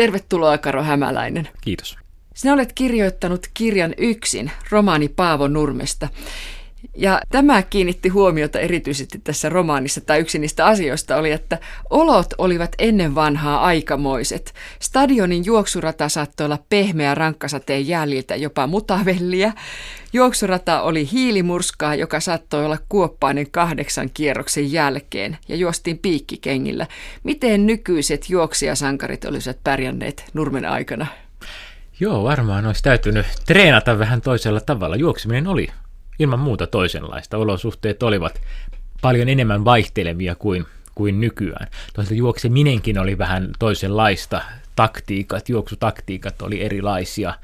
Tervetuloa Karo Hämäläinen. Kiitos. Sinä olet kirjoittanut kirjan yksin, romaani Paavo Nurmesta. Ja tämä kiinnitti huomiota erityisesti tässä romaanissa, tai yksi niistä asioista oli, että olot olivat ennen vanhaa aikamoiset. Stadionin juoksurata saattoi olla pehmeä rankkasateen jäljiltä jopa mutavelliä. Juoksurata oli hiilimurskaa, joka saattoi olla kuoppainen kahdeksan kierroksen jälkeen, ja juostiin piikkikengillä. Miten nykyiset juoksijasankarit olisivat pärjänneet Nurmen aikana? Joo, varmaan olisi täytynyt treenata vähän toisella tavalla. Juokseminen oli ilman muuta toisenlaista. Olosuhteet olivat paljon enemmän vaihtelevia kuin, kuin nykyään. Toisaalta juokseminenkin oli vähän toisenlaista. Taktiikat, juoksutaktiikat oli erilaisia.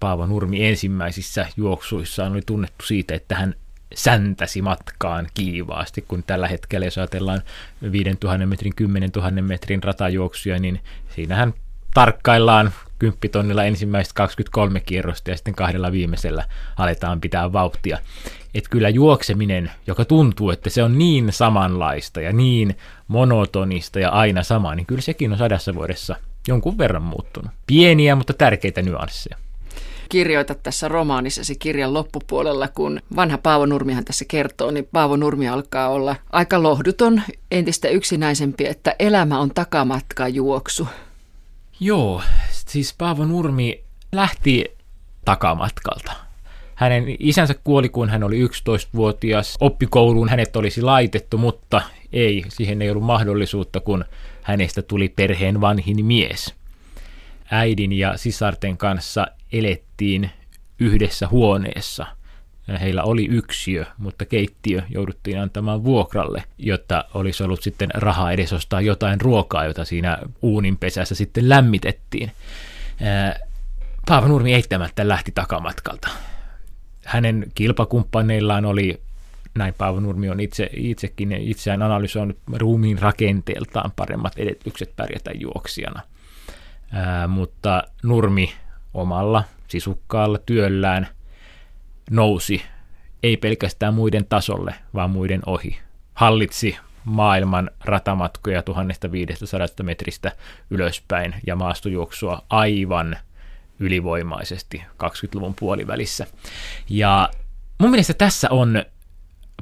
Paavo Nurmi ensimmäisissä juoksuissaan oli tunnettu siitä, että hän säntäsi matkaan kiivaasti, kun tällä hetkellä, jos ajatellaan 5000 metrin, 10 000 metrin ratajuoksuja, niin siinähän tarkkaillaan kymppitonnilla ensimmäiset 23 kierrosta ja sitten kahdella viimeisellä aletaan pitää vauhtia. Että kyllä juokseminen, joka tuntuu, että se on niin samanlaista ja niin monotonista ja aina sama, niin kyllä sekin on sadassa vuodessa jonkun verran muuttunut. Pieniä, mutta tärkeitä nyansseja kirjoitat tässä romaanissasi kirjan loppupuolella, kun vanha Paavo Nurmihan tässä kertoo, niin Paavo Nurmi alkaa olla aika lohduton, entistä yksinäisempi, että elämä on takamatka juoksu. Joo, siis Paavo Nurmi lähti takamatkalta. Hänen isänsä kuoli, kun hän oli 11-vuotias. Oppikouluun hänet olisi laitettu, mutta ei, siihen ei ollut mahdollisuutta, kun hänestä tuli perheen vanhin mies. Äidin ja sisarten kanssa elettiin yhdessä huoneessa. Heillä oli yksiö, mutta keittiö jouduttiin antamaan vuokralle, jotta olisi ollut sitten rahaa edes ostaa jotain ruokaa, jota siinä uuninpesässä sitten lämmitettiin. Paavo Nurmi eittämättä lähti takamatkalta. Hänen kilpakumppaneillaan oli, näin Paavo Nurmi on itse, itsekin itseään analysoinut ruumiin rakenteeltaan paremmat edellytykset pärjätä juoksijana. Ää, mutta Nurmi omalla sisukkaalla työllään nousi ei pelkästään muiden tasolle, vaan muiden ohi. Hallitsi maailman ratamatkoja 1500 metristä ylöspäin ja maastojuoksua aivan ylivoimaisesti 20-luvun puolivälissä. Ja mun mielestä tässä on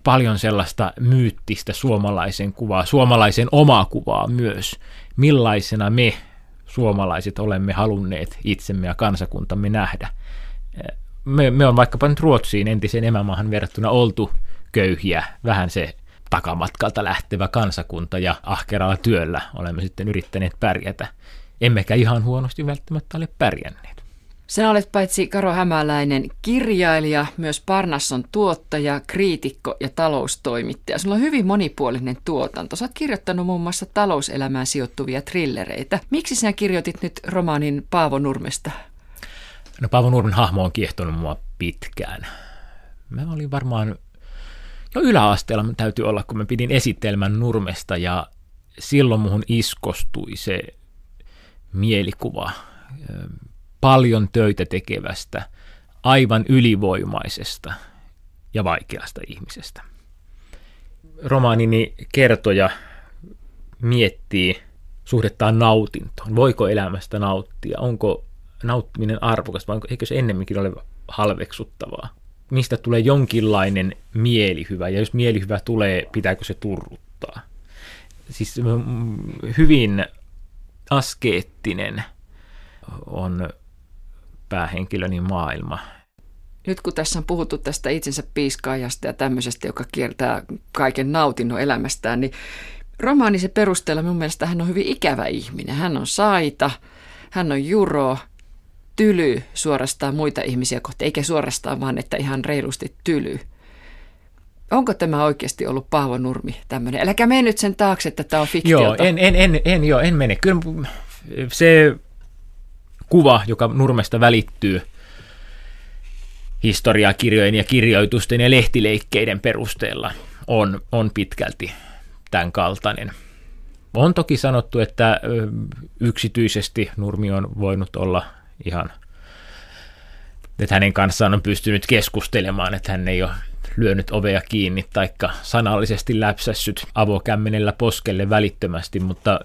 paljon sellaista myyttistä suomalaisen kuvaa, suomalaisen omaa kuvaa myös, millaisena me suomalaiset olemme halunneet itsemme ja kansakuntamme nähdä. Me, me on vaikkapa nyt Ruotsiin entiseen emämaahan verrattuna oltu köyhiä, vähän se takamatkalta lähtevä kansakunta ja ahkeralla työllä olemme sitten yrittäneet pärjätä. Emmekä ihan huonosti välttämättä ole pärjänneet. Sinä olet paitsi Karo Hämäläinen kirjailija, myös Parnasson tuottaja, kriitikko ja taloustoimittaja. Sinulla on hyvin monipuolinen tuotanto. Oot kirjoittanut muun muassa talouselämään sijoittuvia trillereitä. Miksi sinä kirjoitit nyt romaanin Paavo Nurmesta? No Paavo Nurmen hahmo on kiehtonut mua pitkään. Mä olin varmaan jo yläasteella täytyy olla, kun mä pidin esitelmän Nurmesta ja silloin muhun iskostui se mielikuva paljon töitä tekevästä, aivan ylivoimaisesta ja vaikeasta ihmisestä. Romaanini kertoja miettii suhdettaan nautintoon. Voiko elämästä nauttia? Onko nauttiminen arvokas vai eikö se ennemminkin ole halveksuttavaa? Mistä tulee jonkinlainen mielihyvä ja jos mielihyvä tulee, pitääkö se turruttaa? Siis mm, hyvin askeettinen on päähenkilöni maailma. Nyt kun tässä on puhuttu tästä itsensä piiskaajasta ja tämmöisestä, joka kiertää kaiken nautinnon elämästään, niin romaanisen perusteella mun mielestä hän on hyvin ikävä ihminen. Hän on saita, hän on juro, tyly suorastaan muita ihmisiä kohti, eikä suorastaan vaan, että ihan reilusti tyly. Onko tämä oikeasti ollut Paavo Nurmi tämmöinen? Äläkä mene nyt sen taakse, että tämä on fiktiota. Joo, en, en, en, en, joo, en mene. Kyllä se kuva, joka Nurmesta välittyy historiakirjojen ja kirjoitusten ja lehtileikkeiden perusteella, on, on pitkälti tämän kaltainen. On toki sanottu, että yksityisesti Nurmi on voinut olla ihan, että hänen kanssaan on pystynyt keskustelemaan, että hän ei ole lyönyt ovea kiinni taikka sanallisesti läpsässyt avokämmenellä poskelle välittömästi, mutta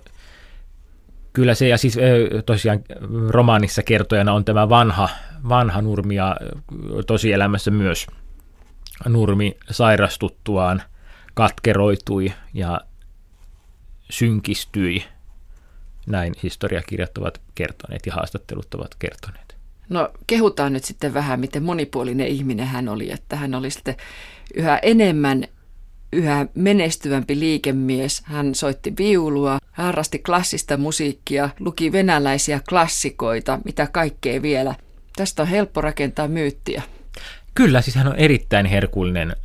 Kyllä se, ja siis tosiaan romaanissa kertojana on tämä vanha, vanha Nurmi ja tosielämässä myös Nurmi sairastuttuaan katkeroitui ja synkistyi. Näin historiakirjat ovat kertoneet ja haastattelut ovat kertoneet. No kehutaan nyt sitten vähän, miten monipuolinen ihminen hän oli, että hän oli sitten yhä enemmän yhä menestyvämpi liikemies. Hän soitti viulua, harrasti klassista musiikkia, luki venäläisiä klassikoita, mitä kaikkea vielä. Tästä on helppo rakentaa myyttiä. Kyllä, siis hän on erittäin herkullinen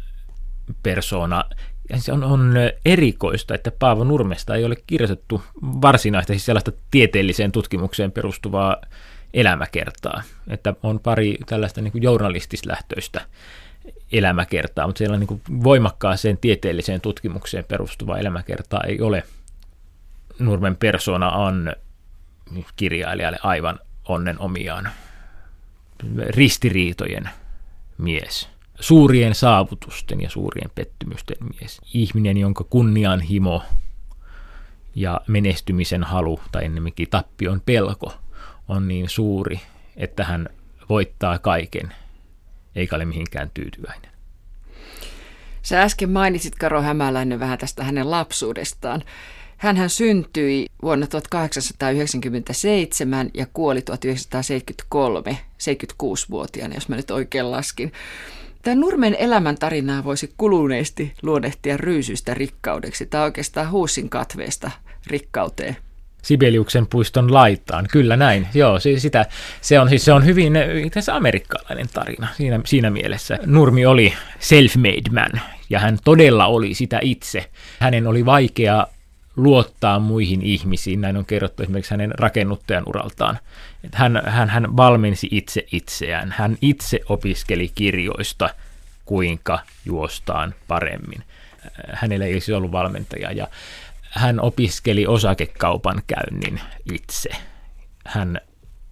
persona. Ja se on, on erikoista, että Paavo Nurmesta ei ole kirjoitettu varsinaista, siis sellaista tieteelliseen tutkimukseen perustuvaa elämäkertaa. Että on pari tällaista niin journalistislähtöistä elämäkertaa, mutta siellä niin voimakkaaseen tieteelliseen tutkimukseen perustuvaa elämäkertaa ei ole. Nurmen persona on kirjailijalle aivan onnen omiaan ristiriitojen mies, suurien saavutusten ja suurien pettymysten mies, ihminen, jonka kunnianhimo ja menestymisen halu tai ennemminkin tappion pelko on niin suuri, että hän voittaa kaiken eikä ole mihinkään tyytyväinen. Sä äsken mainitsit Karo Hämäläinen vähän tästä hänen lapsuudestaan. Hän syntyi vuonna 1897 ja kuoli 1973, 76-vuotiaana, jos mä nyt oikein laskin. Tämän Nurmen elämäntarinaa voisi kuluneesti luonnehtia ryysystä rikkaudeksi tai oikeastaan huusin katveesta rikkauteen. Sibeliuksen puiston laitaan. Kyllä näin. Joo, se, sitä, se, on, siis se on hyvin itse amerikkalainen tarina siinä, siinä mielessä. Nurmi oli self-made man ja hän todella oli sitä itse. Hänen oli vaikea luottaa muihin ihmisiin, näin on kerrottu esimerkiksi hänen rakennuttajan uraltaan. Että hän, hän, hän valmensi itse itseään, hän itse opiskeli kirjoista, kuinka juostaan paremmin. Hänellä ei olisi ollut valmentajaa ja hän opiskeli osakekaupan käynnin itse. Hän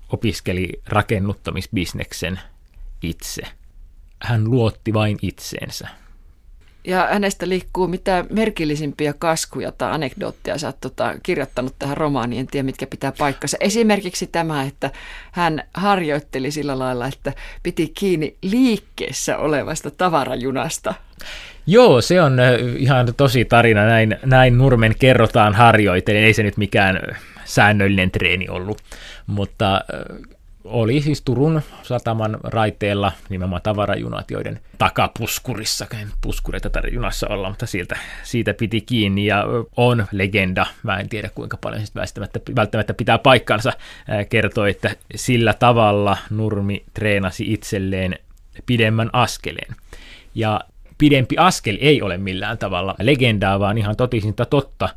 opiskeli rakennuttamisbisneksen itse. Hän luotti vain itseensä. Ja hänestä liikkuu mitä merkillisimpiä kaskuja tai anekdootteja sä oot tota, kirjoittanut tähän romaaniin, en tiedä mitkä pitää paikkansa. Esimerkiksi tämä, että hän harjoitteli sillä lailla, että piti kiinni liikkeessä olevasta tavarajunasta. Joo, se on ihan tosi tarina. Näin, näin Nurmen kerrotaan harjoitellen. Ei se nyt mikään säännöllinen treeni ollut, mutta oli siis Turun sataman raiteella nimenomaan tavarajunat, joiden takapuskurissa, puskureita tarvitse junassa olla, mutta siitä, siitä piti kiinni ja on legenda, mä en tiedä kuinka paljon sitä välttämättä, välttämättä pitää paikkansa, kertoi, että sillä tavalla Nurmi treenasi itselleen pidemmän askeleen. Ja pidempi askel ei ole millään tavalla legendaa, vaan ihan totisinta totta.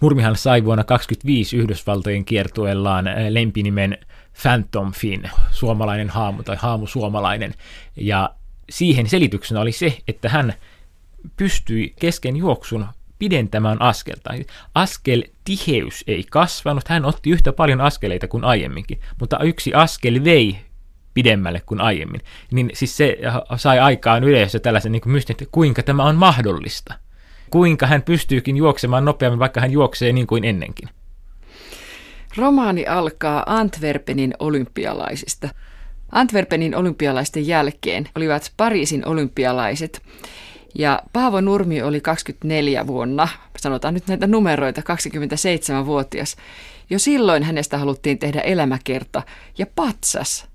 Nurmihan sai vuonna 25 Yhdysvaltojen kiertuellaan lempinimen Phantom Finn, suomalainen haamu tai haamu suomalainen. Ja siihen selityksenä oli se, että hän pystyi kesken juoksun pidentämään askelta. Askel tiheys ei kasvanut, hän otti yhtä paljon askeleita kuin aiemminkin, mutta yksi askel vei pidemmälle kuin aiemmin. Niin siis se sai aikaan yleisössä tällaisen niin mystin, että kuinka tämä on mahdollista. Kuinka hän pystyykin juoksemaan nopeammin, vaikka hän juoksee niin kuin ennenkin. Romaani alkaa Antwerpenin olympialaisista. Antwerpenin olympialaisten jälkeen olivat Pariisin olympialaiset. Ja Paavo Nurmi oli 24 vuonna, sanotaan nyt näitä numeroita, 27-vuotias. Jo silloin hänestä haluttiin tehdä elämäkerta ja patsas.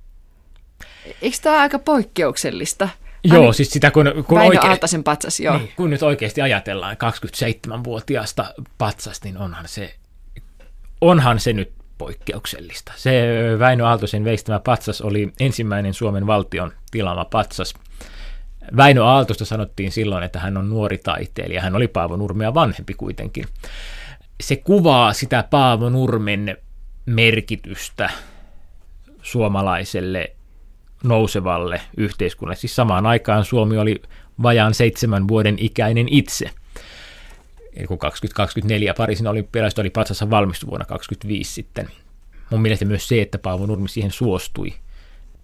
Eikö tämä aika poikkeuksellista? Joo, Ani, siis sitä kun... kun Väinö Aaltasen patsas, joo. Niin, kun nyt oikeasti ajatellaan 27-vuotiaasta patsasta, niin onhan se onhan se nyt poikkeuksellista. Se Väinö Aaltosen veistämä patsas oli ensimmäinen Suomen valtion tilama patsas. Väinö Aaltosta sanottiin silloin, että hän on nuori taiteilija. Hän oli Paavo Nurmea vanhempi kuitenkin. Se kuvaa sitä Paavo Nurmen merkitystä suomalaiselle nousevalle yhteiskunnalle. Siis samaan aikaan Suomi oli vajaan seitsemän vuoden ikäinen itse kun 2024 Pariisin olympialaiset oli patsassa valmistu vuonna 2025 sitten. Mun mielestä myös se, että Paavo Nurmi siihen suostui.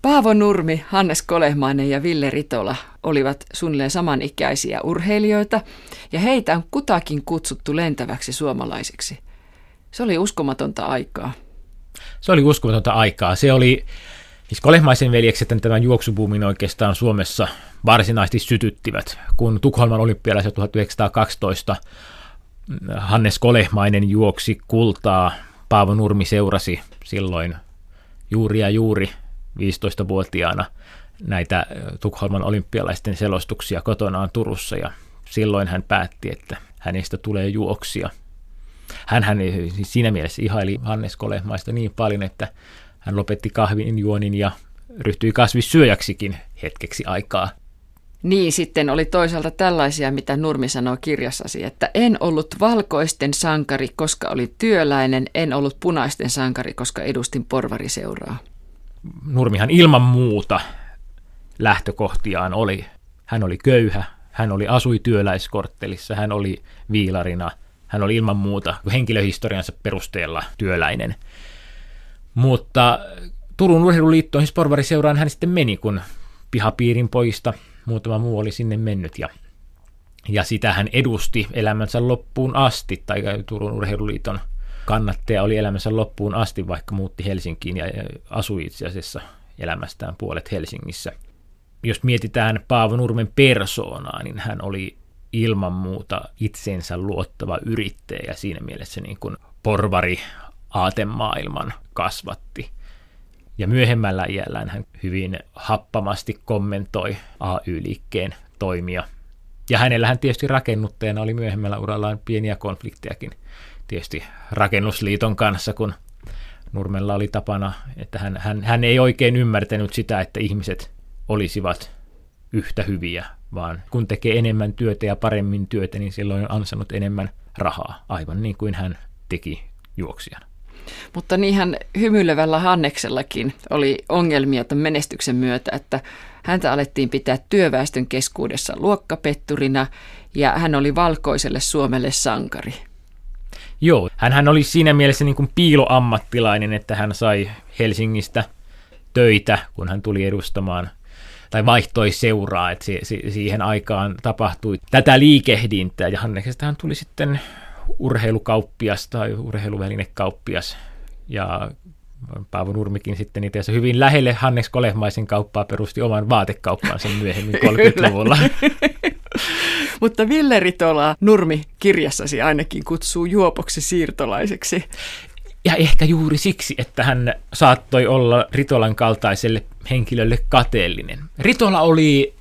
Paavo Nurmi, Hannes Kolehmainen ja Ville Ritola olivat suunnilleen samanikäisiä urheilijoita, ja heitä on kutakin kutsuttu lentäväksi suomalaisiksi. Se oli uskomatonta aikaa. Se oli uskomatonta aikaa. Se oli, siis Kolehmaisen veljekset tämän juoksubuumin oikeastaan Suomessa varsinaisesti sytyttivät, kun Tukholman olympialaisen 1912 Hannes Kolehmainen juoksi kultaa, Paavo Nurmi seurasi silloin juuri ja juuri 15-vuotiaana näitä Tukholman olympialaisten selostuksia kotonaan Turussa ja silloin hän päätti, että hänestä tulee juoksia. Hän, siinä mielessä ihaili Hannes Kolehmaista niin paljon, että hän lopetti kahvin juonin ja ryhtyi kasvissyöjäksikin hetkeksi aikaa. Niin, sitten oli toisaalta tällaisia, mitä Nurmi sanoo kirjassasi, että en ollut valkoisten sankari, koska olin työläinen, en ollut punaisten sankari, koska edustin porvariseuraa. Nurmihan ilman muuta lähtökohtiaan oli. Hän oli köyhä, hän oli asui työläiskorttelissa, hän oli viilarina, hän oli ilman muuta henkilöhistoriansa perusteella työläinen. Mutta Turun urheiluliittoon, siis porvariseuraan hän sitten meni, kun pihapiirin poista muutama muu oli sinne mennyt ja, ja sitä hän edusti elämänsä loppuun asti, tai Turun urheiluliiton kannattaja oli elämänsä loppuun asti, vaikka muutti Helsinkiin ja asui itse asiassa elämästään puolet Helsingissä. Jos mietitään Paavo Nurmen persoonaa, niin hän oli ilman muuta itsensä luottava yrittäjä ja siinä mielessä niin kuin porvari aatemaailman kasvatti. Ja myöhemmällä iällään hän hyvin happamasti kommentoi AY-liikkeen toimia. Ja hänellähän tietysti rakennuttajana oli myöhemmällä urallaan pieniä konfliktejakin tietysti rakennusliiton kanssa, kun Nurmella oli tapana, että hän, hän, hän ei oikein ymmärtänyt sitä, että ihmiset olisivat yhtä hyviä, vaan kun tekee enemmän työtä ja paremmin työtä, niin silloin on ansannut enemmän rahaa, aivan niin kuin hän teki juoksijana. Mutta niinhän hymyilevällä Hanneksellakin oli ongelmia tämän menestyksen myötä, että häntä alettiin pitää työväestön keskuudessa luokkapetturina ja hän oli valkoiselle Suomelle sankari. Joo, hän oli siinä mielessä niin kuin piiloammattilainen, että hän sai Helsingistä töitä, kun hän tuli edustamaan tai vaihtoi seuraa, että siihen aikaan tapahtui tätä liikehdintää ja Hanneksesta hän tuli sitten urheilukauppias tai urheiluvälinekauppias ja Paavo Nurmikin sitten itse asiassa hyvin lähelle Hannes Kolehmaisen kauppaa perusti oman vaatekauppansa myöhemmin 30-luvulla. Mutta Ville Ritola Nurmi kirjassasi ainakin kutsuu juopoksi siirtolaiseksi. Ja ehkä juuri siksi, että hän saattoi olla Ritolan kaltaiselle henkilölle kateellinen. Ritola oli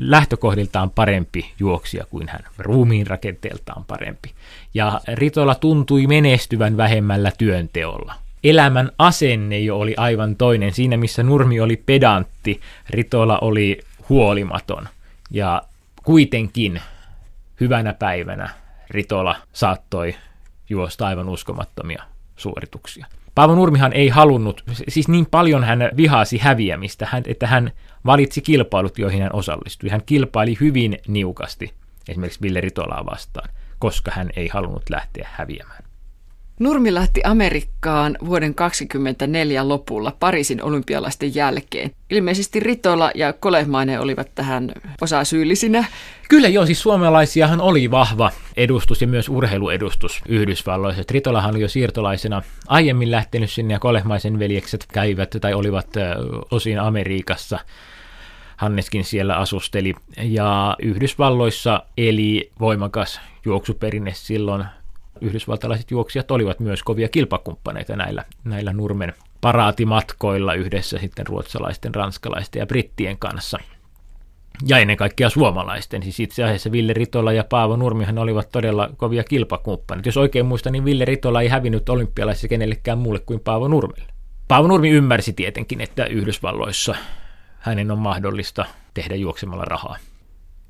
lähtökohdiltaan parempi juoksija kuin hän, ruumiin rakenteeltaan parempi. Ja Ritola tuntui menestyvän vähemmällä työnteolla. Elämän asenne jo oli aivan toinen. Siinä missä Nurmi oli pedantti, Ritola oli huolimaton. Ja kuitenkin hyvänä päivänä Ritola saattoi juosta aivan uskomattomia suorituksia. Paavo Nurmihan ei halunnut, siis niin paljon hän vihasi häviämistä, että hän valitsi kilpailut, joihin hän osallistui. Hän kilpaili hyvin niukasti esimerkiksi Ville Ritolaa vastaan, koska hän ei halunnut lähteä häviämään. Nurmi lähti Amerikkaan vuoden 2024 lopulla Pariisin olympialaisten jälkeen. Ilmeisesti Ritola ja Kolehmainen olivat tähän osasyyllisinä. Kyllä joo, siis suomalaisiahan oli vahva edustus ja myös urheiluedustus Yhdysvalloissa. Ritolahan oli jo siirtolaisena aiemmin lähtenyt sinne ja Kolehmaisen veljekset käivät tai olivat osin Amerikassa. Hanneskin siellä asusteli ja Yhdysvalloissa eli voimakas juoksuperinne silloin yhdysvaltalaiset juoksijat olivat myös kovia kilpakumppaneita näillä, näillä Nurmen paraatimatkoilla yhdessä sitten ruotsalaisten, ranskalaisten ja brittien kanssa. Ja ennen kaikkea suomalaisten, siis itse asiassa Ville Ritola ja Paavo Nurmihan olivat todella kovia kilpakumppaneita. Jos oikein muistan, niin Ville Ritola ei hävinnyt olympialaisissa kenellekään muulle kuin Paavo Nurmelle. Paavo Nurmi ymmärsi tietenkin, että Yhdysvalloissa hänen on mahdollista tehdä juoksemalla rahaa.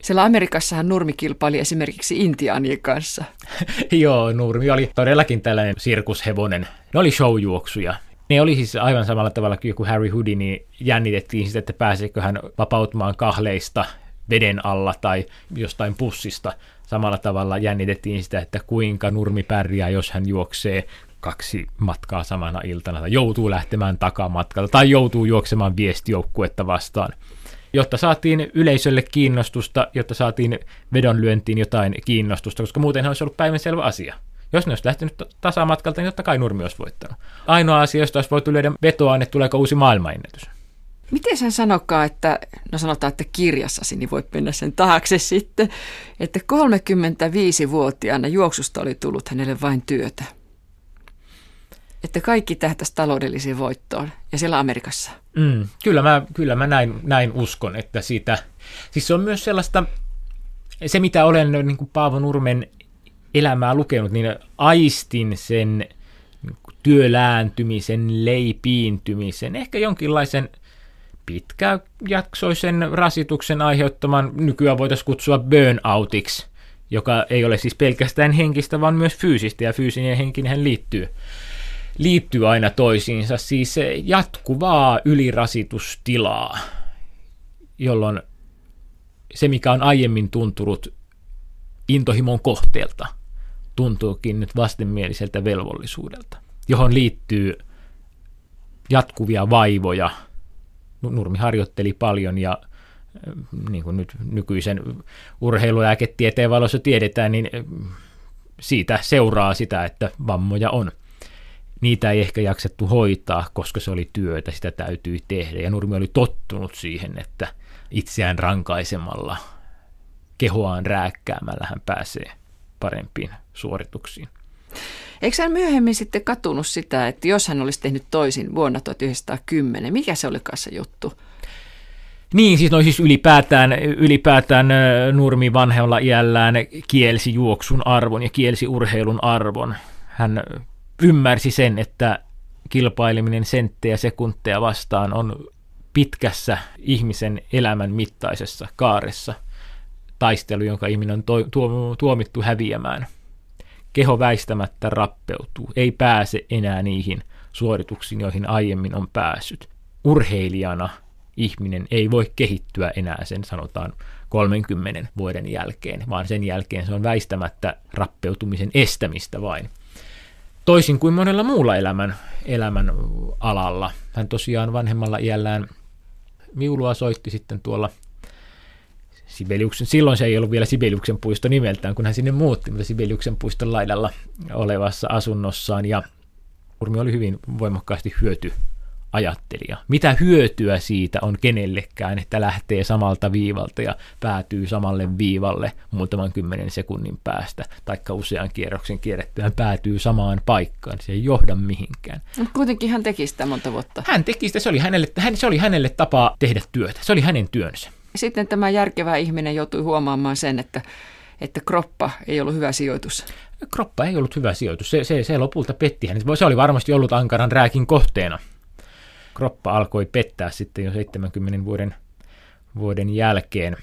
Siellä Amerikassahan Nurmi kilpaili esimerkiksi Intiaanien kanssa. Joo, Nurmi oli todellakin tällainen sirkushevonen. Ne oli showjuoksuja. Ne oli siis aivan samalla tavalla kuin Harry Houdini, niin jännitettiin sitä, että pääseekö hän vapautumaan kahleista veden alla tai jostain pussista. Samalla tavalla jännitettiin sitä, että kuinka Nurmi pärjää, jos hän juoksee kaksi matkaa samana iltana tai joutuu lähtemään takamatkalta tai joutuu juoksemaan viestijoukkuetta vastaan jotta saatiin yleisölle kiinnostusta, jotta saatiin vedonlyöntiin jotain kiinnostusta, koska muuten olisi ollut päivänselvä asia. Jos ne olisi lähtenyt tasamatkalta, niin totta kai Nurmi olisi voittanut. Ainoa asia, josta olisi voitu lyödä vetoa, että tuleeko uusi maailmanennätys. Miten sen sanokaa, että, no sanotaan, että kirjassasi, niin voit mennä sen taakse sitten, että 35-vuotiaana juoksusta oli tullut hänelle vain työtä. Että kaikki tähtäisi taloudelliseen voittoon, ja siellä Amerikassa. Mm, kyllä mä, kyllä mä näin, näin uskon, että siitä, siis se on myös sellaista, se mitä olen niin kuin Paavo Nurmen elämää lukenut, niin aistin sen työlääntymisen, leipiintymisen, ehkä jonkinlaisen pitkäjaksoisen rasituksen aiheuttaman, nykyään voitaisiin kutsua burnoutiksi, joka ei ole siis pelkästään henkistä, vaan myös fyysistä, ja fyysinen ja henkinen liittyy, liittyy aina toisiinsa, siis jatkuvaa ylirasitustilaa, jolloin se, mikä on aiemmin tuntunut intohimon kohteelta, tuntuukin nyt vastenmieliseltä velvollisuudelta, johon liittyy jatkuvia vaivoja. Nurmi harjoitteli paljon ja äh, niin kuin nyt nykyisen urheilulääketieteen valossa tiedetään, niin äh, siitä seuraa sitä, että vammoja on. Niitä ei ehkä jaksettu hoitaa, koska se oli työtä, sitä täytyi tehdä. Ja Nurmi oli tottunut siihen, että itseään rankaisemalla, kehoaan rääkkäämällä hän pääsee parempiin suorituksiin. Eikö hän myöhemmin sitten katunut sitä, että jos hän olisi tehnyt toisin vuonna 1910, mikä se oli se juttu? Niin, siis, no, siis ylipäätään, ylipäätään Nurmi vanhemmalla iällään kielsi juoksun arvon ja kielsi urheilun arvon. Hän ymmärsi sen, että kilpaileminen senttejä sekunteja vastaan on pitkässä ihmisen elämän mittaisessa kaaressa taistelu, jonka ihminen on tuomittu häviämään – keho väistämättä rappeutuu, ei pääse enää niihin suorituksiin, joihin aiemmin on päässyt. Urheilijana ihminen ei voi kehittyä enää sen sanotaan 30 vuoden jälkeen, vaan sen jälkeen se on väistämättä rappeutumisen estämistä vain. Toisin kuin monella muulla elämän, elämän alalla. Hän tosiaan vanhemmalla iällään viulua soitti sitten tuolla Sibeliuksen, silloin se ei ollut vielä Sibeliuksen puisto nimeltään, kun hän sinne muutti, mutta Sibeliuksen puiston laidalla olevassa asunnossaan, ja Urmi oli hyvin voimakkaasti hyöty ajattelija. Mitä hyötyä siitä on kenellekään, että lähtee samalta viivalta ja päätyy samalle viivalle muutaman kymmenen sekunnin päästä, taikka usean kierroksen kierrettyään päätyy samaan paikkaan. Se ei johda mihinkään. Mutta kuitenkin hän teki sitä monta vuotta. Hän teki sitä, se oli hänelle, hän, se oli hänelle tapa tehdä työtä, se oli hänen työnsä. Sitten tämä järkevä ihminen joutui huomaamaan sen, että, että kroppa ei ollut hyvä sijoitus. Kroppa ei ollut hyvä sijoitus. Se, se, se lopulta petti hänet. Se oli varmasti ollut ankaran rääkin kohteena. Kroppa alkoi pettää sitten jo 70 vuoden, vuoden jälkeen.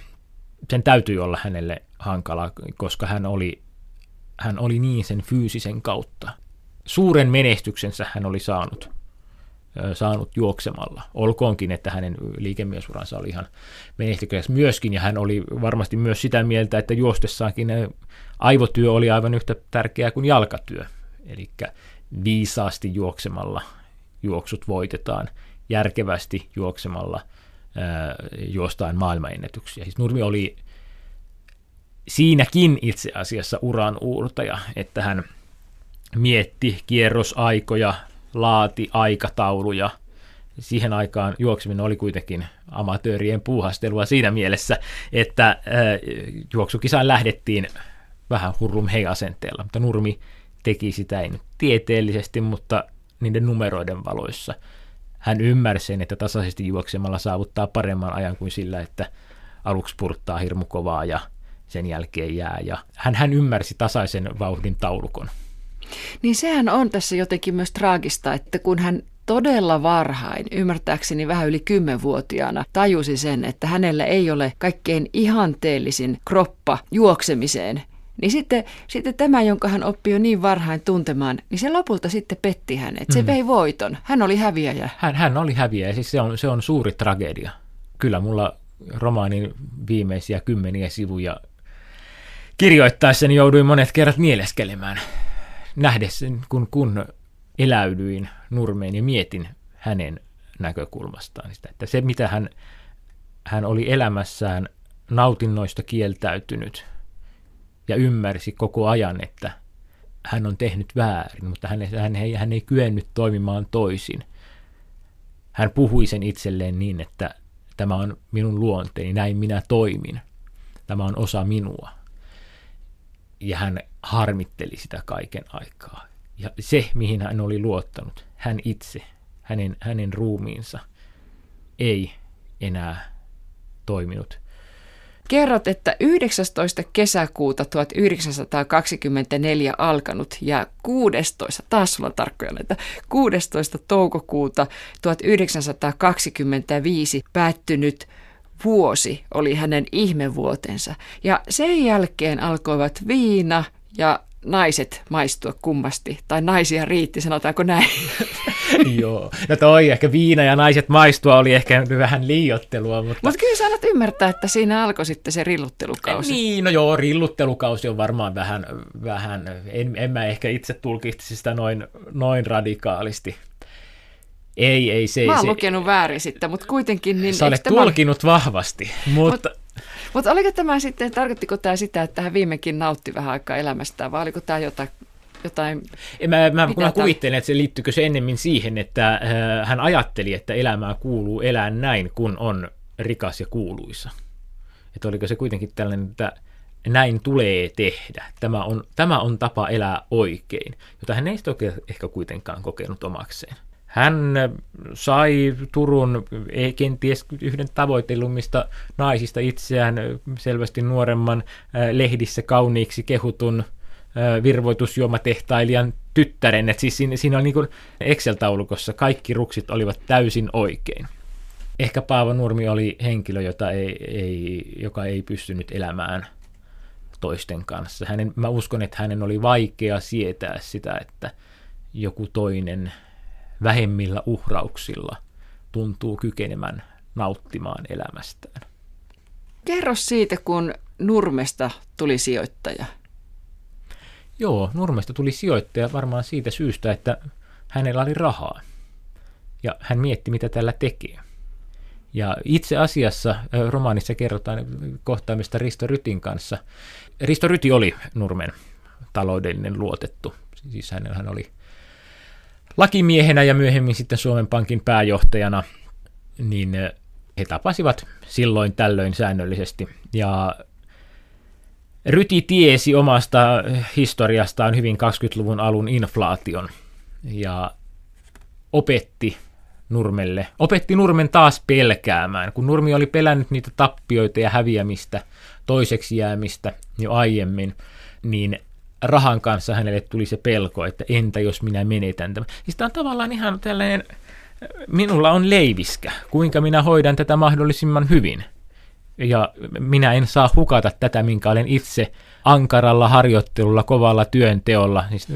Sen täytyi olla hänelle hankala, koska hän oli, hän oli niin sen fyysisen kautta. Suuren menestyksensä hän oli saanut saanut juoksemalla. Olkoonkin, että hänen liikemiesuransa oli ihan menestyksekäs myöskin, ja hän oli varmasti myös sitä mieltä, että juostessaankin aivotyö oli aivan yhtä tärkeää kuin jalkatyö. Eli viisaasti juoksemalla juoksut voitetaan, järkevästi juoksemalla juostaan maailmanennätyksiä. Siis Nurmi oli siinäkin itse asiassa uran uurtaja, että hän mietti kierrosaikoja, laati aikatauluja. Siihen aikaan juokseminen oli kuitenkin amatöörien puuhastelua siinä mielessä, että juoksukisaan lähdettiin vähän hurrum hei asenteella, mutta Nurmi teki sitä ei nyt tieteellisesti, mutta niiden numeroiden valoissa. Hän ymmärsi sen, että tasaisesti juoksemalla saavuttaa paremman ajan kuin sillä, että aluksi purttaa hirmu kovaa ja sen jälkeen jää. Ja hän, hän ymmärsi tasaisen vauhdin taulukon. Niin sehän on tässä jotenkin myös traagista, että kun hän todella varhain, ymmärtääkseni vähän yli kymmenvuotiaana, tajusi sen, että hänellä ei ole kaikkein ihanteellisin kroppa juoksemiseen, niin sitten, sitten tämä, jonka hän oppi jo niin varhain tuntemaan, niin se lopulta sitten petti hänet. Se mm. vei voiton. Hän oli häviäjä. Hän, hän oli häviäjä. Siis se, on, se on suuri tragedia. Kyllä mulla romaanin viimeisiä kymmeniä sivuja kirjoittaessani jouduin monet kerrat mieleskelemään nähdessä, kun, kun eläydyin Nurmeen ja mietin hänen näkökulmastaan sitä, että se mitä hän, hän oli elämässään nautinnoista kieltäytynyt ja ymmärsi koko ajan, että hän on tehnyt väärin, mutta hän, hän, ei, hän ei kyennyt toimimaan toisin. Hän puhui sen itselleen niin, että tämä on minun luonteeni, näin minä toimin. Tämä on osa minua. Ja hän harmitteli sitä kaiken aikaa. Ja se, mihin hän oli luottanut, hän itse, hänen, hänen ruumiinsa, ei enää toiminut Kerrot, että 19. kesäkuuta 1924 alkanut ja 16, taas sulla on tarkkoja näitä, 16. toukokuuta 1925 päättynyt vuosi oli hänen ihmevuotensa. Ja sen jälkeen alkoivat viina ja naiset maistua kummasti, tai naisia riitti, sanotaanko näin? Joo, no toi ehkä viina ja naiset maistua oli ehkä vähän liiottelua, mutta... Mutta kyllä sä annat ymmärtää, että siinä alkoi sitten se rilluttelukausi. Niin, no joo, rilluttelukausi on varmaan vähän, vähän en, en mä ehkä itse tulkitsi sitä noin, noin radikaalisti. Ei, ei se... Mä oon se, lukenut väärin sitten, mutta kuitenkin... Niin sä olet tulkinut tämä... vahvasti, mutta... Mut, mutta oliko tämä sitten, tarkoittiko tämä sitä, että hän viimekin nautti vähän aikaa elämästään, vai oliko tämä jotain jotain... Mä, mä, kun mä kuvittelen, että se liittyykö se ennemmin siihen, että äh, hän ajatteli, että elämää kuuluu elää näin, kun on rikas ja kuuluisa. Että oliko se kuitenkin tällainen, että näin tulee tehdä. Tämä on, tämä on tapa elää oikein, jota hän ei sitä ehkä kuitenkaan kokenut omakseen. Hän sai Turun kenties yhden tavoitellummista naisista itseään selvästi nuoremman lehdissä kauniiksi kehutun virvoitusjuomatehtailijan tyttären. Et siis siinä, siinä oli niin Excel-taulukossa kaikki ruksit olivat täysin oikein. Ehkä Paavo Nurmi oli henkilö, jota ei, ei, joka ei pystynyt elämään toisten kanssa. Hänen, mä uskon, että hänen oli vaikea sietää sitä, että joku toinen vähemmillä uhrauksilla tuntuu kykenemään nauttimaan elämästään. Kerro siitä, kun Nurmesta tuli sijoittaja. Joo, Nurmesta tuli sijoittaja varmaan siitä syystä, että hänellä oli rahaa. Ja hän mietti, mitä tällä tekee. Ja itse asiassa romaanissa kerrotaan kohtaamista Risto Rytin kanssa. Risto Ryti oli Nurmen taloudellinen luotettu. Siis hän oli lakimiehenä ja myöhemmin sitten Suomen Pankin pääjohtajana, niin he tapasivat silloin tällöin säännöllisesti. Ja Ryti tiesi omasta historiastaan hyvin 20-luvun alun inflaation ja opetti Nurmelle, opetti Nurmen taas pelkäämään, kun Nurmi oli pelännyt niitä tappioita ja häviämistä, toiseksi jäämistä jo aiemmin, niin rahan kanssa hänelle tuli se pelko, että entä jos minä menetän tämän. Siis tämä on tavallaan ihan tällainen, minulla on leiviskä, kuinka minä hoidan tätä mahdollisimman hyvin. Ja minä en saa hukata tätä, minkä olen itse ankaralla harjoittelulla, kovalla työnteolla, siis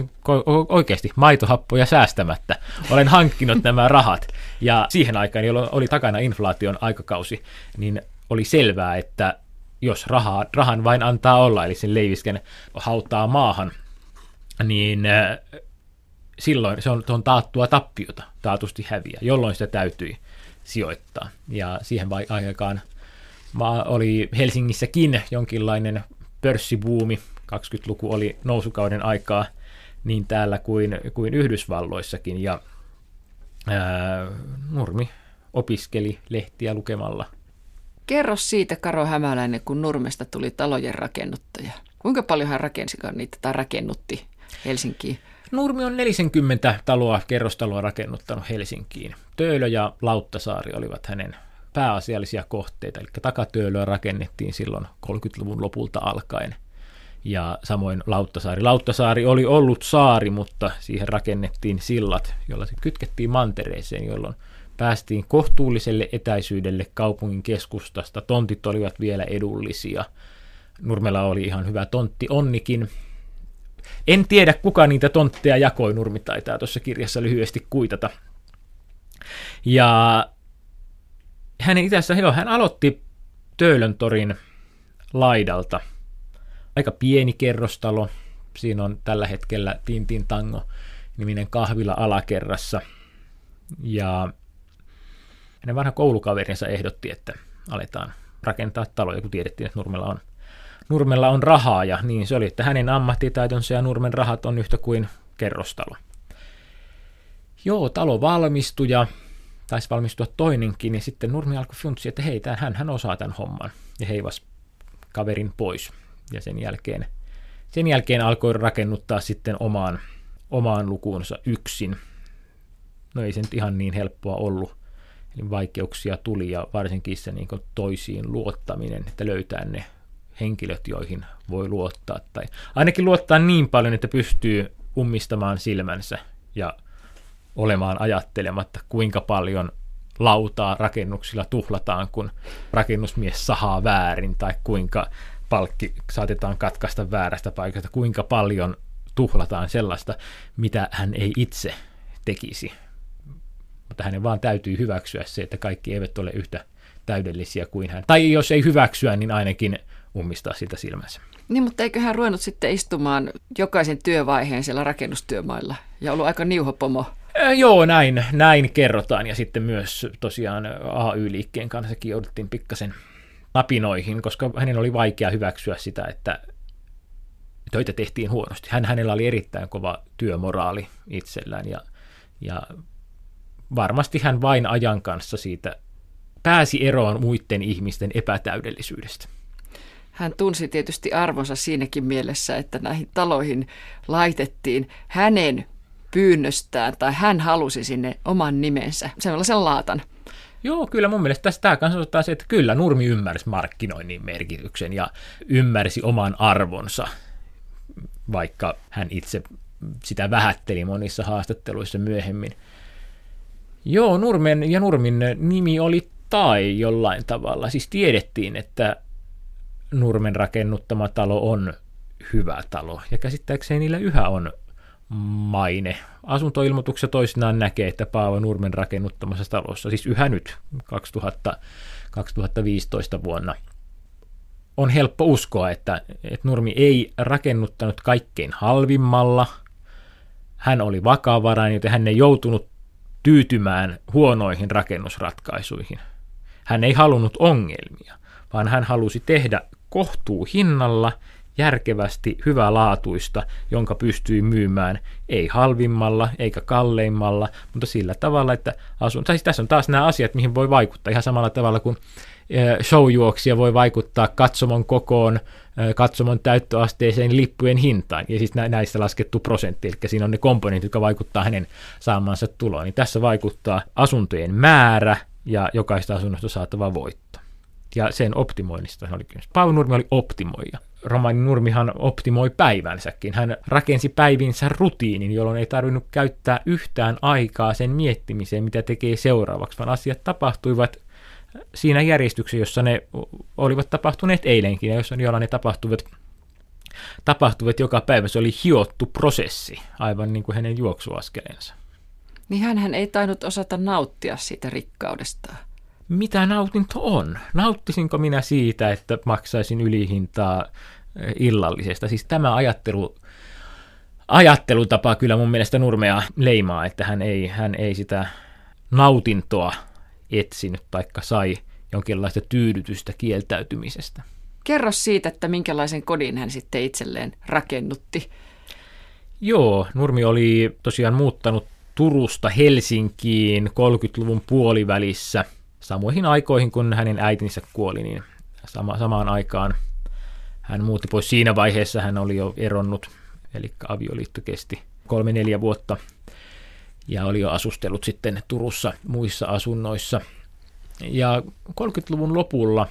oikeasti maitohappoja säästämättä. Olen hankkinut nämä rahat. Ja siihen aikaan, jolloin oli takana inflaation aikakausi, niin oli selvää, että jos rahaa, rahan vain antaa olla, eli sen leivisken hauttaa maahan, niin äh, silloin se on, on taattua tappiota, taatusti häviä, jolloin sitä täytyi sijoittaa. Ja siihen aikaan oli Helsingissäkin jonkinlainen pörssibuumi, 20-luku oli nousukauden aikaa niin täällä kuin, kuin Yhdysvalloissakin, ja ää, Nurmi opiskeli lehtiä lukemalla – Kerro siitä, Karo Hämäläinen, kun Nurmesta tuli talojen rakennuttaja. Kuinka paljon hän rakensikaan niitä tai rakennutti Helsinkiin? Nurmi on 40 taloa, kerrostaloa rakennuttanut Helsinkiin. Töölö ja Lauttasaari olivat hänen pääasiallisia kohteita, eli takatöölöä rakennettiin silloin 30-luvun lopulta alkaen. Ja samoin Lauttasaari. Lauttasaari oli ollut saari, mutta siihen rakennettiin sillat, joilla se kytkettiin mantereeseen, jolloin päästiin kohtuulliselle etäisyydelle kaupungin keskustasta. Tontit olivat vielä edullisia. Nurmella oli ihan hyvä tontti onnikin. En tiedä, kuka niitä tontteja jakoi, Nurmi taitaa tuossa kirjassa lyhyesti kuitata. Ja hänen itässä, joo, hän aloitti Töölön torin laidalta. Aika pieni kerrostalo. Siinä on tällä hetkellä Tintin Tango niminen kahvila alakerrassa. Ja hänen vanha koulukaverinsa ehdotti, että aletaan rakentaa taloja, kun tiedettiin, että Nurmella on Nurmella on rahaa ja niin se oli, että hänen ammattitaitonsa ja Nurmen rahat on yhtä kuin kerrostalo. Joo, talo valmistui ja taisi valmistua toinenkin, ja sitten Nurmi alkoi funtsia, että hei, tämän, hän osaa tämän homman, ja heivas kaverin pois. Ja sen jälkeen, sen jälkeen alkoi rakennuttaa sitten omaan, omaan lukuunsa yksin. No ei se nyt ihan niin helppoa ollut, eli vaikeuksia tuli, ja varsinkin se niin toisiin luottaminen, että löytää ne henkilöt, joihin voi luottaa, tai ainakin luottaa niin paljon, että pystyy ummistamaan silmänsä ja olemaan ajattelematta, kuinka paljon lautaa rakennuksilla tuhlataan, kun rakennusmies sahaa väärin, tai kuinka palkki saatetaan katkaista väärästä paikasta, kuinka paljon tuhlataan sellaista, mitä hän ei itse tekisi. Mutta hänen vaan täytyy hyväksyä se, että kaikki eivät ole yhtä täydellisiä kuin hän. Tai jos ei hyväksyä, niin ainakin ummistaa siltä silmänsä. Niin, mutta eikö hän ruvennut sitten istumaan jokaisen työvaiheen siellä rakennustyömailla ja ollut aika niuhopomo? Joo, näin, näin kerrotaan. Ja sitten myös tosiaan AY-liikkeen kanssa jouduttiin pikkasen napinoihin, koska hänen oli vaikea hyväksyä sitä, että töitä tehtiin huonosti. Hän, hänellä oli erittäin kova työmoraali itsellään ja, ja varmasti hän vain ajan kanssa siitä pääsi eroon muiden ihmisten epätäydellisyydestä. Hän tunsi tietysti arvonsa siinäkin mielessä, että näihin taloihin laitettiin hänen pyynnöstään tai hän halusi sinne oman nimensä, sellaisen laatan. Joo, kyllä mun mielestä tästä tämä kanssa ottaa se, että kyllä Nurmi ymmärsi markkinoinnin merkityksen ja ymmärsi oman arvonsa, vaikka hän itse sitä vähätteli monissa haastatteluissa myöhemmin. Joo, Nurmen ja Nurmin nimi oli Tai jollain tavalla. Siis tiedettiin, että Nurmen rakennuttama talo on hyvä talo, ja käsittääkseni niillä yhä on maine. Asuntoilmoituksessa toisinaan näkee, että Paavo Nurmen rakennuttamassa talossa, siis yhä nyt 2000, 2015 vuonna, on helppo uskoa, että, että Nurmi ei rakennuttanut kaikkein halvimmalla. Hän oli vakavarainen, joten hän ei joutunut tyytymään huonoihin rakennusratkaisuihin. Hän ei halunnut ongelmia, vaan hän halusi tehdä kohtuu hinnalla järkevästi hyvälaatuista, jonka pystyy myymään ei halvimmalla eikä kalleimmalla, mutta sillä tavalla, että asun... Tai siis tässä on taas nämä asiat, mihin voi vaikuttaa ihan samalla tavalla kuin showjuoksia voi vaikuttaa katsomon kokoon, katsomon täyttöasteeseen lippujen hintaan, ja siis näistä laskettu prosentti, eli siinä on ne komponentit, jotka vaikuttaa hänen saamansa tuloon. Niin tässä vaikuttaa asuntojen määrä ja jokaista asunnosta saatava voitto ja sen optimoinnista oli kysymys. Paavo Nurmi oli optimoija. Romani Nurmihan optimoi päivänsäkin. Hän rakensi päivinsä rutiinin, jolloin ei tarvinnut käyttää yhtään aikaa sen miettimiseen, mitä tekee seuraavaksi, vaan asiat tapahtuivat siinä järjestyksessä, jossa ne olivat tapahtuneet eilenkin ja jossa joilla ne tapahtuvat, tapahtuvat joka päivä. Se oli hiottu prosessi, aivan niin kuin hänen juoksuaskeleensa. Niin hän ei tainnut osata nauttia siitä rikkaudestaan mitä nautinto on. Nauttisinko minä siitä, että maksaisin ylihintaa eh, illallisesta? Siis tämä ajattelu, ajattelutapa kyllä mun mielestä Nurmea leimaa, että hän ei, hän ei sitä nautintoa etsinyt, taikka sai jonkinlaista tyydytystä kieltäytymisestä. Kerro siitä, että minkälaisen kodin hän sitten itselleen rakennutti. Joo, Nurmi oli tosiaan muuttanut Turusta Helsinkiin 30-luvun puolivälissä – samoihin aikoihin, kun hänen äitinsä kuoli, niin sama, samaan aikaan hän muutti pois. Siinä vaiheessa hän oli jo eronnut, eli avioliitto kesti kolme-neljä vuotta ja oli jo asustellut sitten Turussa muissa asunnoissa. Ja 30-luvun lopulla,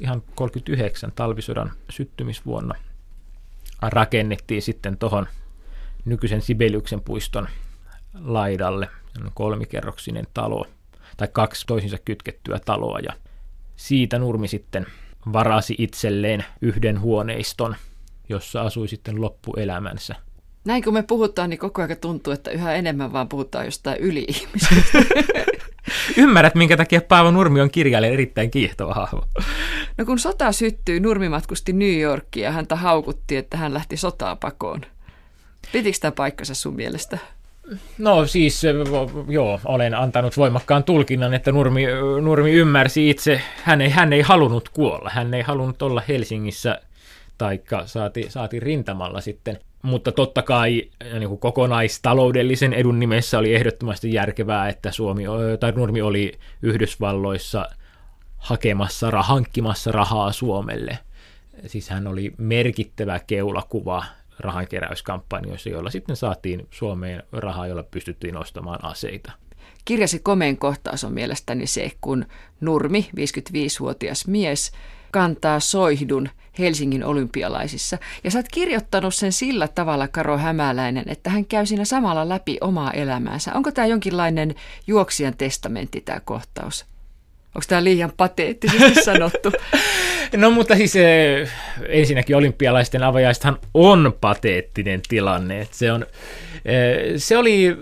ihan 39 talvisodan syttymisvuonna, rakennettiin sitten tuohon nykyisen Sibeliuksen puiston laidalle kolmikerroksinen talo – tai kaksi toisinsa kytkettyä taloa ja siitä Nurmi sitten varasi itselleen yhden huoneiston, jossa asui sitten loppuelämänsä. Näin kun me puhutaan, niin koko ajan tuntuu, että yhä enemmän vaan puhutaan jostain yli Ymmärrät, minkä takia Paavo Nurmi on kirjailija erittäin kiehtova hahmo. No kun sota syttyi, Nurmi matkusti New Yorkia ja häntä haukutti, että hän lähti sotaa pakoon. Pitikö tämä paikkansa sun mielestä? No siis, joo, olen antanut voimakkaan tulkinnan, että Nurmi, Nurmi ymmärsi itse, hän ei, hän ei halunnut kuolla, hän ei halunnut olla Helsingissä tai saati, saati rintamalla sitten. Mutta totta kai niin kuin kokonaistaloudellisen edun nimessä oli ehdottomasti järkevää, että Suomi tai Nurmi oli Yhdysvalloissa hakemassa, hankkimassa rahaa Suomelle. Siis hän oli merkittävä keulakuva rahankeräyskampanjoissa, joilla sitten saatiin Suomeen rahaa, jolla pystyttiin ostamaan aseita. Kirjasi komeen kohtaus on mielestäni se, kun Nurmi, 55-vuotias mies, kantaa soihdun Helsingin olympialaisissa. Ja sä oot kirjoittanut sen sillä tavalla, Karo Hämäläinen, että hän käy siinä samalla läpi omaa elämäänsä. Onko tämä jonkinlainen juoksijan testamentti tämä kohtaus? Onko tämä liian pateettisesti sanottu? No mutta siis eh, ensinnäkin olympialaisten avajaistahan on pateettinen tilanne. Se, on, eh, se oli,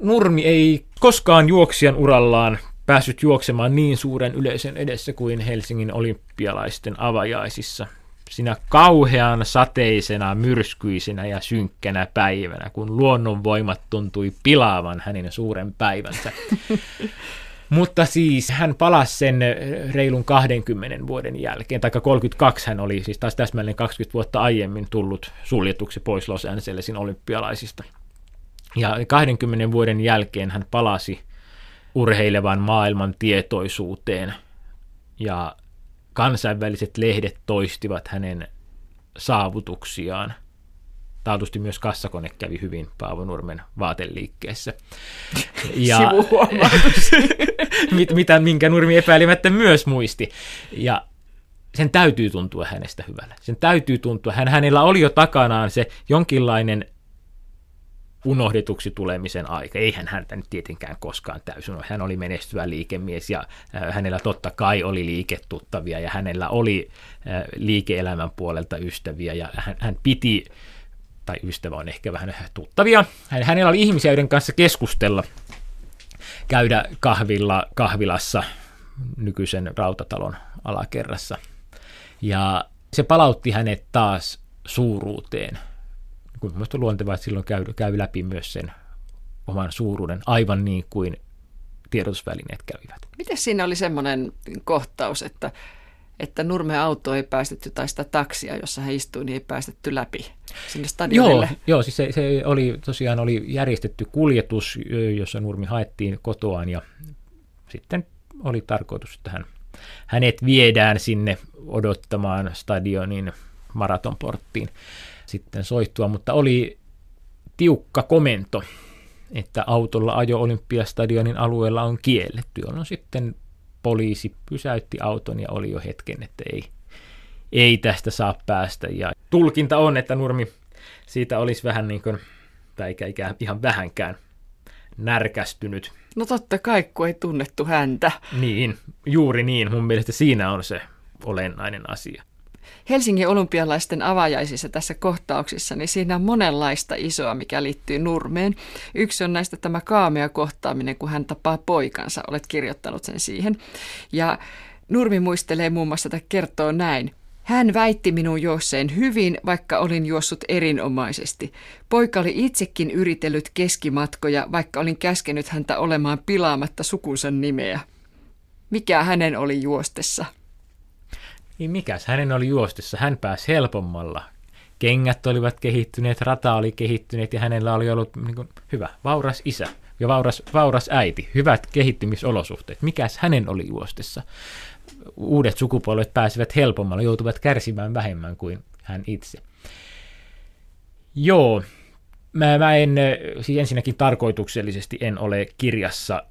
Nurmi ei koskaan juoksijan urallaan päässyt juoksemaan niin suuren yleisön edessä kuin Helsingin olympialaisten avajaisissa. Sinä kauhean sateisena, myrskyisenä ja synkkänä päivänä, kun luonnonvoimat tuntui pilaavan hänen suuren päivänsä. Mutta siis hän palasi sen reilun 20 vuoden jälkeen, tai 32 hän oli siis taas täsmälleen 20 vuotta aiemmin tullut suljetuksi pois Los Angelesin olympialaisista. Ja 20 vuoden jälkeen hän palasi urheilevan maailman tietoisuuteen ja kansainväliset lehdet toistivat hänen saavutuksiaan. Taatusti myös kassakone kävi hyvin Paavo Nurmen vaateliikkeessä. Ja, mit, mitä, minkä Nurmi epäilemättä myös muisti. Ja sen täytyy tuntua hänestä hyvällä. Sen täytyy tuntua. Hän, hänellä oli jo takanaan se jonkinlainen unohdetuksi tulemisen aika. Eihän häntä nyt tietenkään koskaan täysin ole. Hän oli menestyvä liikemies ja äh, hänellä totta kai oli liiketuttavia ja hänellä oli äh, liike-elämän puolelta ystäviä ja hän, hän piti, tai ystävä on ehkä vähän tuttavia, hänellä oli ihmisiä, joiden kanssa keskustella, käydä kahvilla, kahvilassa nykyisen rautatalon alakerrassa. Ja se palautti hänet taas suuruuteen – kun on luontevaa, että silloin käy, käy läpi myös sen oman suuruuden, aivan niin kuin tiedotusvälineet kävivät. Miten siinä oli semmoinen kohtaus, että, että Nurme auto ei päästetty tai sitä taksia, jossa hän istui, niin ei päästetty läpi sinne stadionille? Joo, joo siis se, se oli tosiaan oli järjestetty kuljetus, jossa Nurmi haettiin kotoaan ja sitten oli tarkoitus, että hän, hänet viedään sinne odottamaan stadionin maratonporttiin sitten soittua, mutta oli tiukka komento, että autolla ajo Olympiastadionin alueella on kielletty, jolloin sitten poliisi pysäytti auton ja oli jo hetken, että ei, ei tästä saa päästä. Ja tulkinta on, että Nurmi siitä olisi vähän niin kuin, tai eikä, eikä ihan vähänkään närkästynyt. No totta kai, kun ei tunnettu häntä. Niin, juuri niin. Mun mielestä siinä on se olennainen asia. Helsingin olympialaisten avajaisissa tässä kohtauksissa, niin siinä on monenlaista isoa, mikä liittyy Nurmeen. Yksi on näistä tämä kaamea kohtaaminen, kun hän tapaa poikansa. Olet kirjoittanut sen siihen. Ja Nurmi muistelee muun muassa, että kertoo näin. Hän väitti minun juosseen hyvin, vaikka olin juossut erinomaisesti. Poika oli itsekin yritellyt keskimatkoja, vaikka olin käskenyt häntä olemaan pilaamatta sukunsa nimeä. Mikä hänen oli juostessa? Niin mikäs hänen oli juostessa? Hän pääsi helpommalla. Kengät olivat kehittyneet, rata oli kehittyneet ja hänellä oli ollut niin kuin, hyvä, vauras isä ja vauras, vauras äiti, hyvät kehittymisolosuhteet. Mikäs hänen oli juostessa? Uudet sukupolvet pääsivät helpommalla, joutuvat kärsimään vähemmän kuin hän itse. Joo, mä, mä en, siis ensinnäkin tarkoituksellisesti en ole kirjassa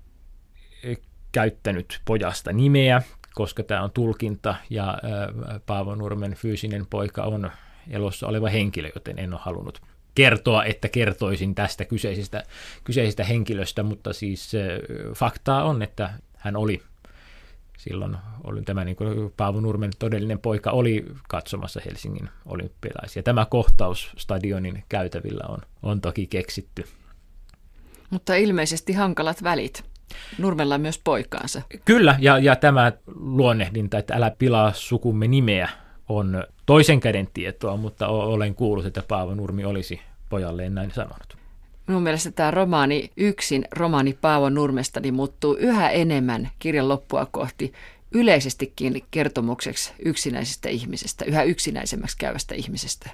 käyttänyt pojasta nimeä koska tämä on tulkinta ja Paavo Nurmen fyysinen poika on elossa oleva henkilö, joten en ole halunnut kertoa, että kertoisin tästä kyseisestä, kyseisestä henkilöstä, mutta siis faktaa on, että hän oli silloin oli tämä niin kuin Paavo Nurmen todellinen poika oli katsomassa Helsingin olympialaisia. Tämä kohtaus stadionin käytävillä on, on toki keksitty. Mutta ilmeisesti hankalat välit. Nurmella myös poikaansa. Kyllä, ja, ja tämä luonnehdinta, että älä pilaa sukumme nimeä, on toisen käden tietoa, mutta olen kuullut, että Paavo Nurmi olisi pojalleen näin sanonut. Minun mielestä tämä romaani yksin, romaani Paavo Nurmesta, niin muuttuu yhä enemmän kirjan loppua kohti yleisestikin kertomukseksi yksinäisestä ihmisestä, yhä yksinäisemmäksi käyvästä ihmisestä.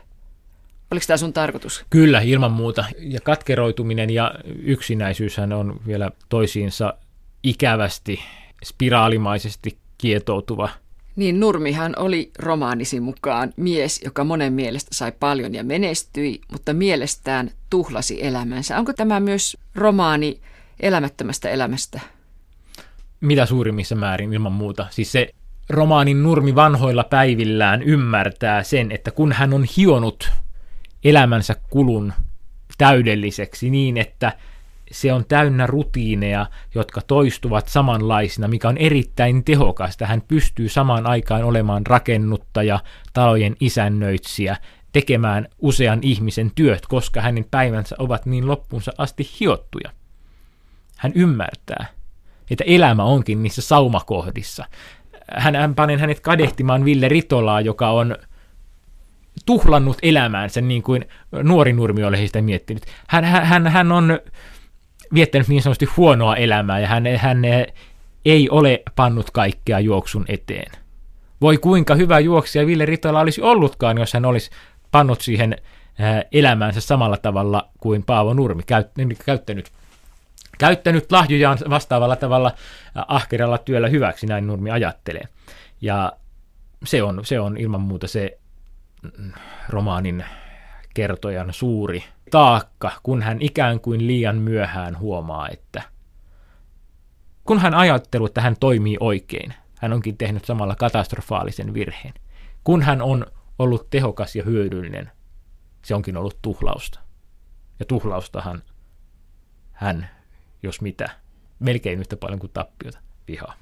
Oliko tämä sun tarkoitus? Kyllä, ilman muuta. Ja katkeroituminen ja yksinäisyyshän on vielä toisiinsa ikävästi, spiraalimaisesti kietoutuva. Niin, Nurmihan oli romaanisi mukaan mies, joka monen mielestä sai paljon ja menestyi, mutta mielestään tuhlasi elämänsä. Onko tämä myös romaani elämättömästä elämästä? Mitä suurimmissa määrin ilman muuta. Siis se romaanin Nurmi vanhoilla päivillään ymmärtää sen, että kun hän on hionut elämänsä kulun täydelliseksi niin, että se on täynnä rutiineja, jotka toistuvat samanlaisina, mikä on erittäin tehokasta. Hän pystyy samaan aikaan olemaan rakennuttaja, talojen isännöitsijä, tekemään usean ihmisen työt, koska hänen päivänsä ovat niin loppuunsa asti hiottuja. Hän ymmärtää, että elämä onkin niissä saumakohdissa. Hän, hän panee hänet kadehtimaan Ville Ritolaa, joka on tuhlannut elämäänsä niin kuin nuori nurmi oli sitä miettinyt. Hän, hän, hän on viettänyt niin sanotusti huonoa elämää ja hän, hän ei ole pannut kaikkea juoksun eteen. Voi kuinka hyvä juoksija Ville Ritola olisi ollutkaan, jos hän olisi pannut siihen elämäänsä samalla tavalla kuin Paavo Nurmi, käyttänyt, käyttänyt lahjojaan vastaavalla tavalla ahkeralla työllä hyväksi, näin Nurmi ajattelee. Ja se on, se on ilman muuta se romaanin kertojan suuri taakka, kun hän ikään kuin liian myöhään huomaa, että kun hän ajattelu, että hän toimii oikein, hän onkin tehnyt samalla katastrofaalisen virheen. Kun hän on ollut tehokas ja hyödyllinen, se onkin ollut tuhlausta. Ja tuhlaustahan hän, jos mitä, melkein yhtä paljon kuin tappiota vihaa.